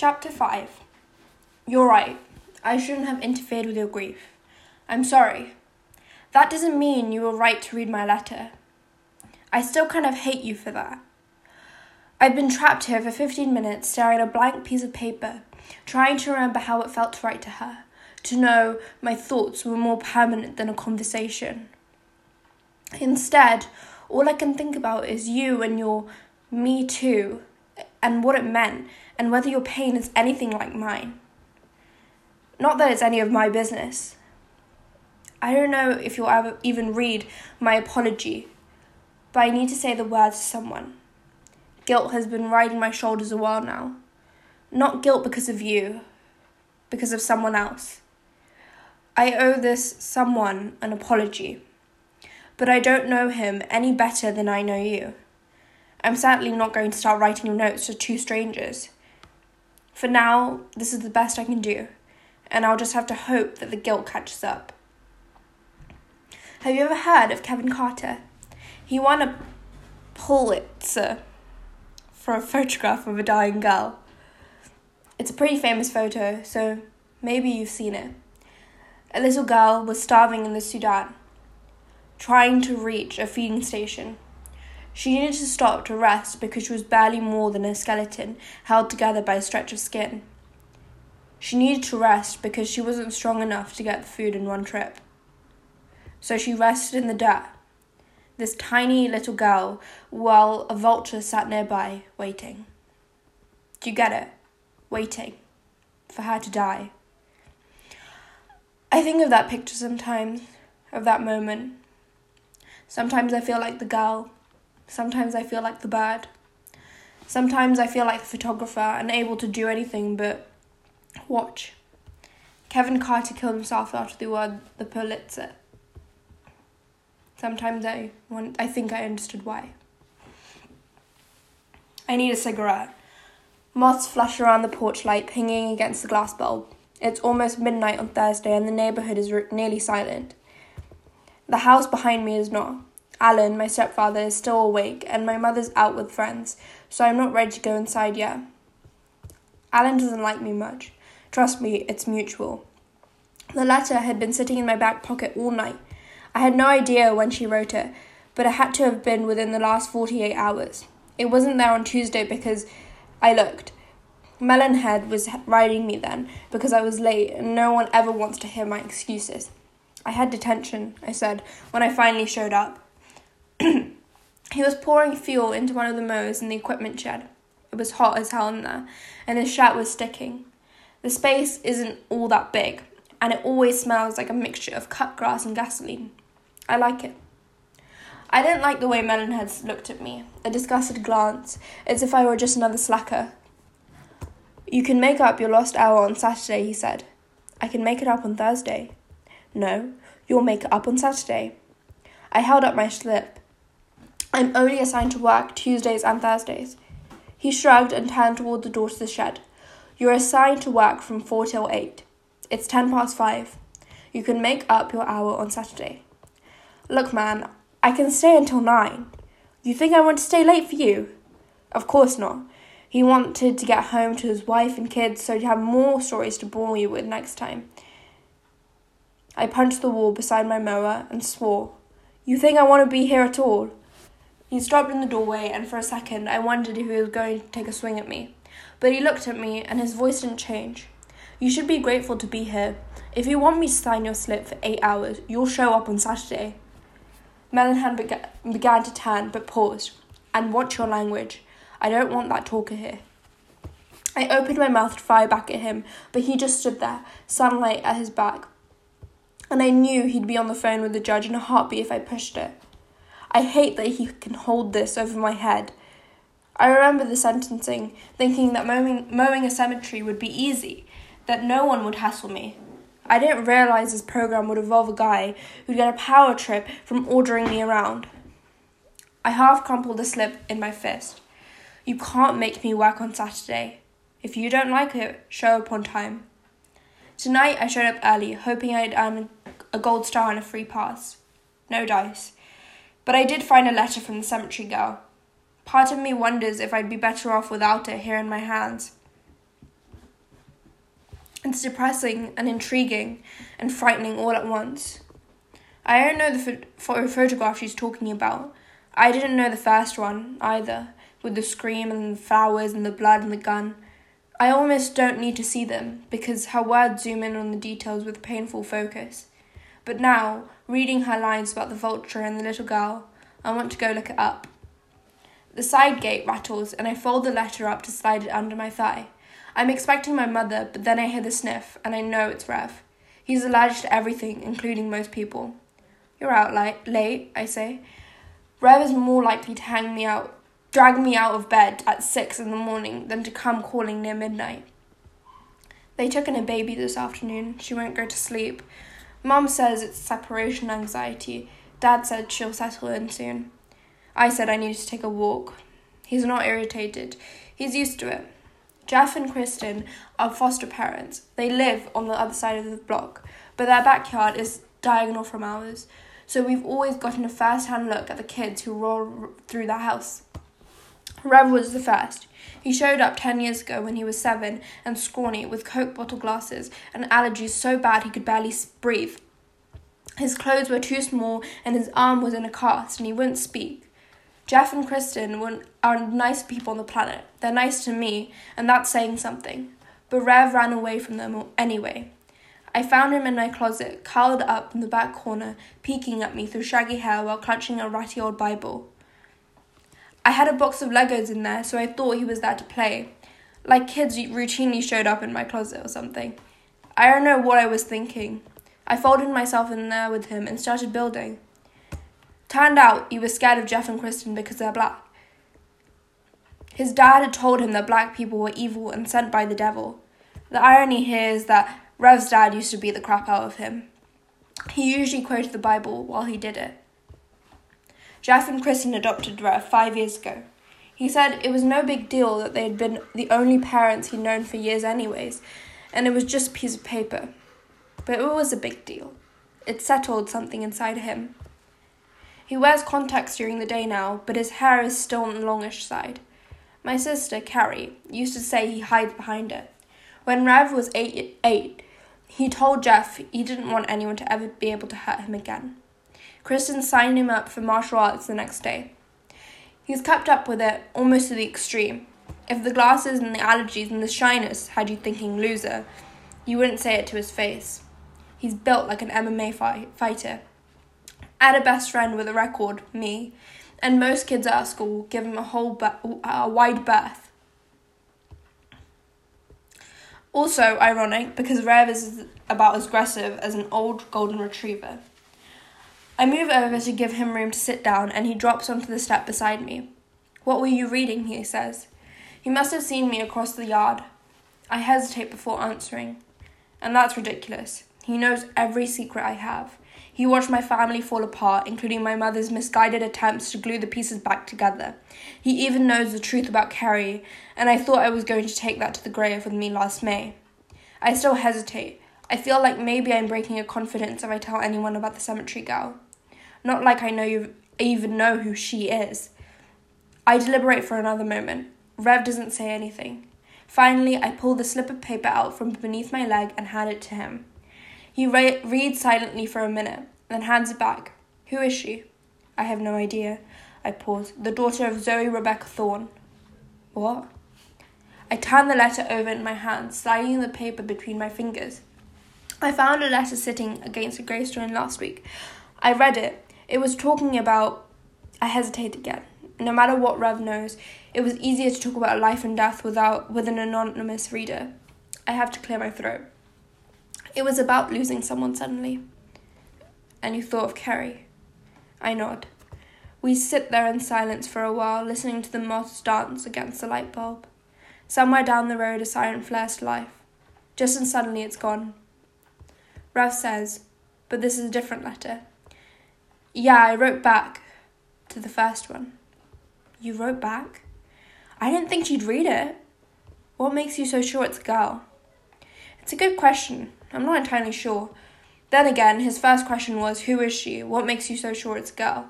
Chapter 5 You're right. I shouldn't have interfered with your grief. I'm sorry. That doesn't mean you were right to read my letter. I still kind of hate you for that. I've been trapped here for 15 minutes staring at a blank piece of paper, trying to remember how it felt to write to her, to know my thoughts were more permanent than a conversation. Instead, all I can think about is you and your me too, and what it meant, and whether your pain is anything like mine. Not that it's any of my business. I don't know if you'll ever even read my apology, but I need to say the words to someone. Guilt has been riding my shoulders a while now. Not guilt because of you, because of someone else. I owe this someone an apology, but I don't know him any better than I know you. I'm certainly not going to start writing your notes to two strangers. For now, this is the best I can do, and I'll just have to hope that the guilt catches up. Have you ever heard of Kevin Carter? He won a Pulitzer for a photograph of a dying girl. It's a pretty famous photo, so maybe you've seen it. A little girl was starving in the Sudan, trying to reach a feeding station. She needed to stop to rest because she was barely more than a skeleton held together by a stretch of skin. She needed to rest because she wasn't strong enough to get the food in one trip. So she rested in the dirt, this tiny little girl, while a vulture sat nearby, waiting. Do you get it? Waiting for her to die. I think of that picture sometimes, of that moment. Sometimes I feel like the girl, Sometimes I feel like the bird. Sometimes I feel like the photographer, unable to do anything but watch. Kevin Carter killed himself after the word the Pulitzer. Sometimes I want I think I understood why. I need a cigarette. Moths flash around the porch light, pinging against the glass bulb. It's almost midnight on Thursday, and the neighborhood is nearly silent. The house behind me is not. Alan, my stepfather, is still awake, and my mother's out with friends, so I'm not ready to go inside yet. Alan doesn't like me much. Trust me, it's mutual. The letter had been sitting in my back pocket all night. I had no idea when she wrote it, but it had to have been within the last 48 hours. It wasn't there on Tuesday because I looked. Melonhead was riding me then because I was late, and no one ever wants to hear my excuses. I had detention, I said, when I finally showed up. he was pouring fuel into one of the mowers in the equipment shed. It was hot as hell in there, and his shirt was sticking. The space isn't all that big, and it always smells like a mixture of cut grass and gasoline. I like it. I didn't like the way Melonheads looked at me, a disgusted glance, as if I were just another slacker. You can make up your lost hour on Saturday, he said. I can make it up on Thursday. No, you'll make it up on Saturday. I held up my slip. I'm only assigned to work Tuesdays and Thursdays. He shrugged and turned toward the door to the shed. You're assigned to work from 4 till 8. It's 10 past 5. You can make up your hour on Saturday. Look, man, I can stay until 9. You think I want to stay late for you? Of course not. He wanted to get home to his wife and kids so he'd have more stories to bore you with next time. I punched the wall beside my mower and swore. You think I want to be here at all? He stopped in the doorway, and for a second I wondered if he was going to take a swing at me. But he looked at me, and his voice didn't change. You should be grateful to be here. If you want me to sign your slip for eight hours, you'll show up on Saturday. Melonhead bega- began to turn, but paused. And watch your language. I don't want that talker here. I opened my mouth to fire back at him, but he just stood there, sunlight at his back. And I knew he'd be on the phone with the judge in a heartbeat if I pushed it. I hate that he can hold this over my head. I remember the sentencing, thinking that mowing, mowing a cemetery would be easy, that no one would hassle me. I didn't realize this program would involve a guy who'd get a power trip from ordering me around. I half crumpled the slip in my fist. You can't make me work on Saturday. If you don't like it, show up on time. Tonight I showed up early, hoping I'd earn a gold star and a free pass. No dice. But I did find a letter from the cemetery girl. Part of me wonders if I'd be better off without it here in my hands. It's depressing and intriguing and frightening all at once. I don't know the ph- photograph she's talking about. I didn't know the first one either, with the scream and the flowers and the blood and the gun. I almost don't need to see them because her words zoom in on the details with painful focus. But now, reading her lines about the vulture and the little girl, I want to go look it up. The side gate rattles, and I fold the letter up to slide it under my thigh. I'm expecting my mother, but then I hear the sniff, and I know it's Rev. He's allergic to everything, including most people. You're out late, late, I say. Rev is more likely to hang me out drag me out of bed at six in the morning than to come calling near midnight. They took in a baby this afternoon. She won't go to sleep. Mum says it's separation anxiety. Dad said she'll settle in soon. I said I needed to take a walk. He's not irritated. He's used to it. Jeff and Kristen are foster parents. They live on the other side of the block, but their backyard is diagonal from ours, so we've always gotten a first hand look at the kids who roll through the house. Rev was the first. He showed up ten years ago when he was seven and scrawny, with Coke bottle glasses and allergies so bad he could barely breathe. His clothes were too small and his arm was in a cast and he wouldn't speak. Jeff and Kristen were, are nice people on the planet. They're nice to me, and that's saying something. But Rev ran away from them anyway. I found him in my closet, curled up in the back corner, peeking at me through shaggy hair while clutching a ratty old Bible. I had a box of Legos in there, so I thought he was there to play. Like kids routinely showed up in my closet or something. I don't know what I was thinking. I folded myself in there with him and started building. Turned out he was scared of Jeff and Kristen because they're black. His dad had told him that black people were evil and sent by the devil. The irony here is that Rev's dad used to beat the crap out of him. He usually quoted the Bible while he did it. Jeff and Kristen adopted Rev five years ago. He said it was no big deal that they had been the only parents he'd known for years, anyways, and it was just a piece of paper. But it was a big deal. It settled something inside him. He wears contacts during the day now, but his hair is still on the longish side. My sister, Carrie, used to say he hides behind it. When Rev was eight, eight, he told Jeff he didn't want anyone to ever be able to hurt him again. Kristen signed him up for martial arts the next day. He's kept up with it almost to the extreme. If the glasses and the allergies and the shyness had you thinking loser, you wouldn't say it to his face. He's built like an MMA fight- fighter. Had a best friend with a record, me, and most kids at our school give him a whole a wide berth. Also ironic because Rev is about as aggressive as an old golden retriever. I move over to give him room to sit down, and he drops onto the step beside me. What were you reading? he says. He must have seen me across the yard. I hesitate before answering. And that's ridiculous. He knows every secret I have. He watched my family fall apart, including my mother's misguided attempts to glue the pieces back together. He even knows the truth about Carrie, and I thought I was going to take that to the grave with me last May. I still hesitate. I feel like maybe I'm breaking a confidence if I tell anyone about the cemetery girl. Not like I know you even know who she is. I deliberate for another moment. Rev doesn't say anything. Finally, I pull the slip of paper out from beneath my leg and hand it to him. He re- reads silently for a minute, then hands it back. Who is she? I have no idea. I pause. The daughter of Zoe Rebecca Thorne. What? I turn the letter over in my hand, sliding the paper between my fingers. I found a letter sitting against a gravestone last week. I read it, it was talking about. I hesitate again. No matter what Rev knows, it was easier to talk about life and death without with an anonymous reader. I have to clear my throat. It was about losing someone suddenly. And you thought of Carrie. I nod. We sit there in silence for a while, listening to the moths dance against the light bulb. Somewhere down the road, a siren flares to life. Just and suddenly, it's gone. Rev says, but this is a different letter. Yeah, I wrote back to the first one. You wrote back? I didn't think you'd read it. What makes you so sure it's a girl? It's a good question. I'm not entirely sure. Then again, his first question was, Who is she? What makes you so sure it's a girl?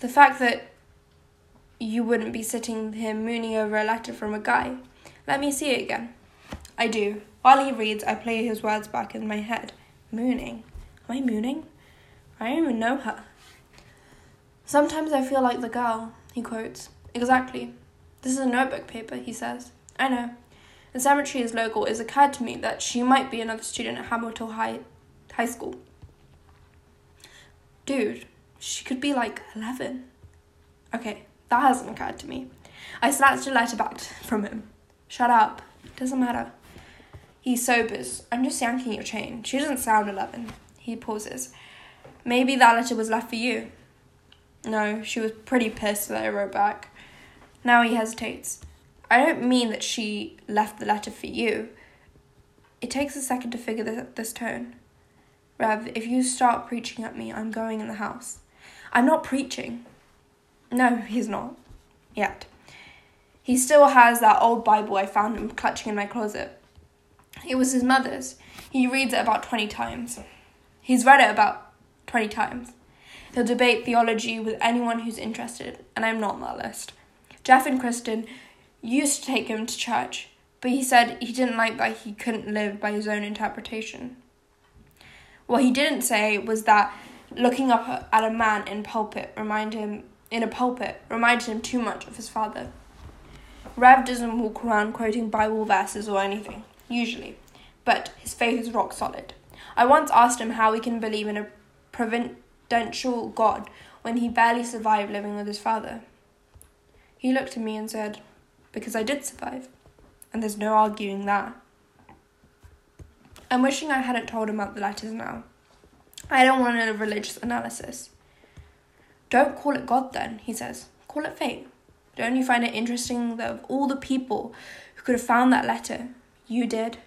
The fact that you wouldn't be sitting here mooning over a letter from a guy. Let me see it again. I do. While he reads, I play his words back in my head. Mooning. Am I mooning? I don't even know her. Sometimes I feel like the girl, he quotes. Exactly. This is a notebook paper, he says. I know. The cemetery is local. It's occurred to me that she might be another student at Hamilton High, High School. Dude, she could be like 11. Okay, that hasn't occurred to me. I snatched a letter back from him. Shut up. Doesn't matter. He sobers. I'm just yanking your chain. She doesn't sound 11. He pauses. Maybe that letter was left for you. No, she was pretty pissed that I wrote back. Now he hesitates. I don't mean that she left the letter for you. It takes a second to figure this, this tone. Rev, if you start preaching at me, I'm going in the house. I'm not preaching. No, he's not. Yet. He still has that old Bible I found him clutching in my closet. It was his mother's. He reads it about 20 times. He's read it about 20 times. He'll debate theology with anyone who's interested, and I'm not on that list. Jeff and Kristen used to take him to church, but he said he didn't like that he couldn't live by his own interpretation. What he didn't say was that looking up at a man in pulpit reminded him in a pulpit reminded him too much of his father. Rev doesn't walk around quoting Bible verses or anything, usually, but his faith is rock solid. I once asked him how he can believe in a providential God when he barely survived living with his father. He looked at me and said, Because I did survive, and there's no arguing that. I'm wishing I hadn't told him about the letters now. I don't want a religious analysis. Don't call it God then, he says. Call it fate. Don't you find it interesting that of all the people who could have found that letter, you did?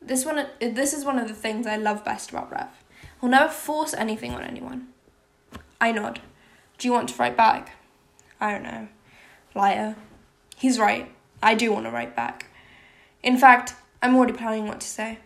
This one, this is one of the things I love best about Rev. He'll never force anything on anyone. I nod. Do you want to write back? I don't know. Liar. He's right. I do want to write back. In fact, I'm already planning what to say.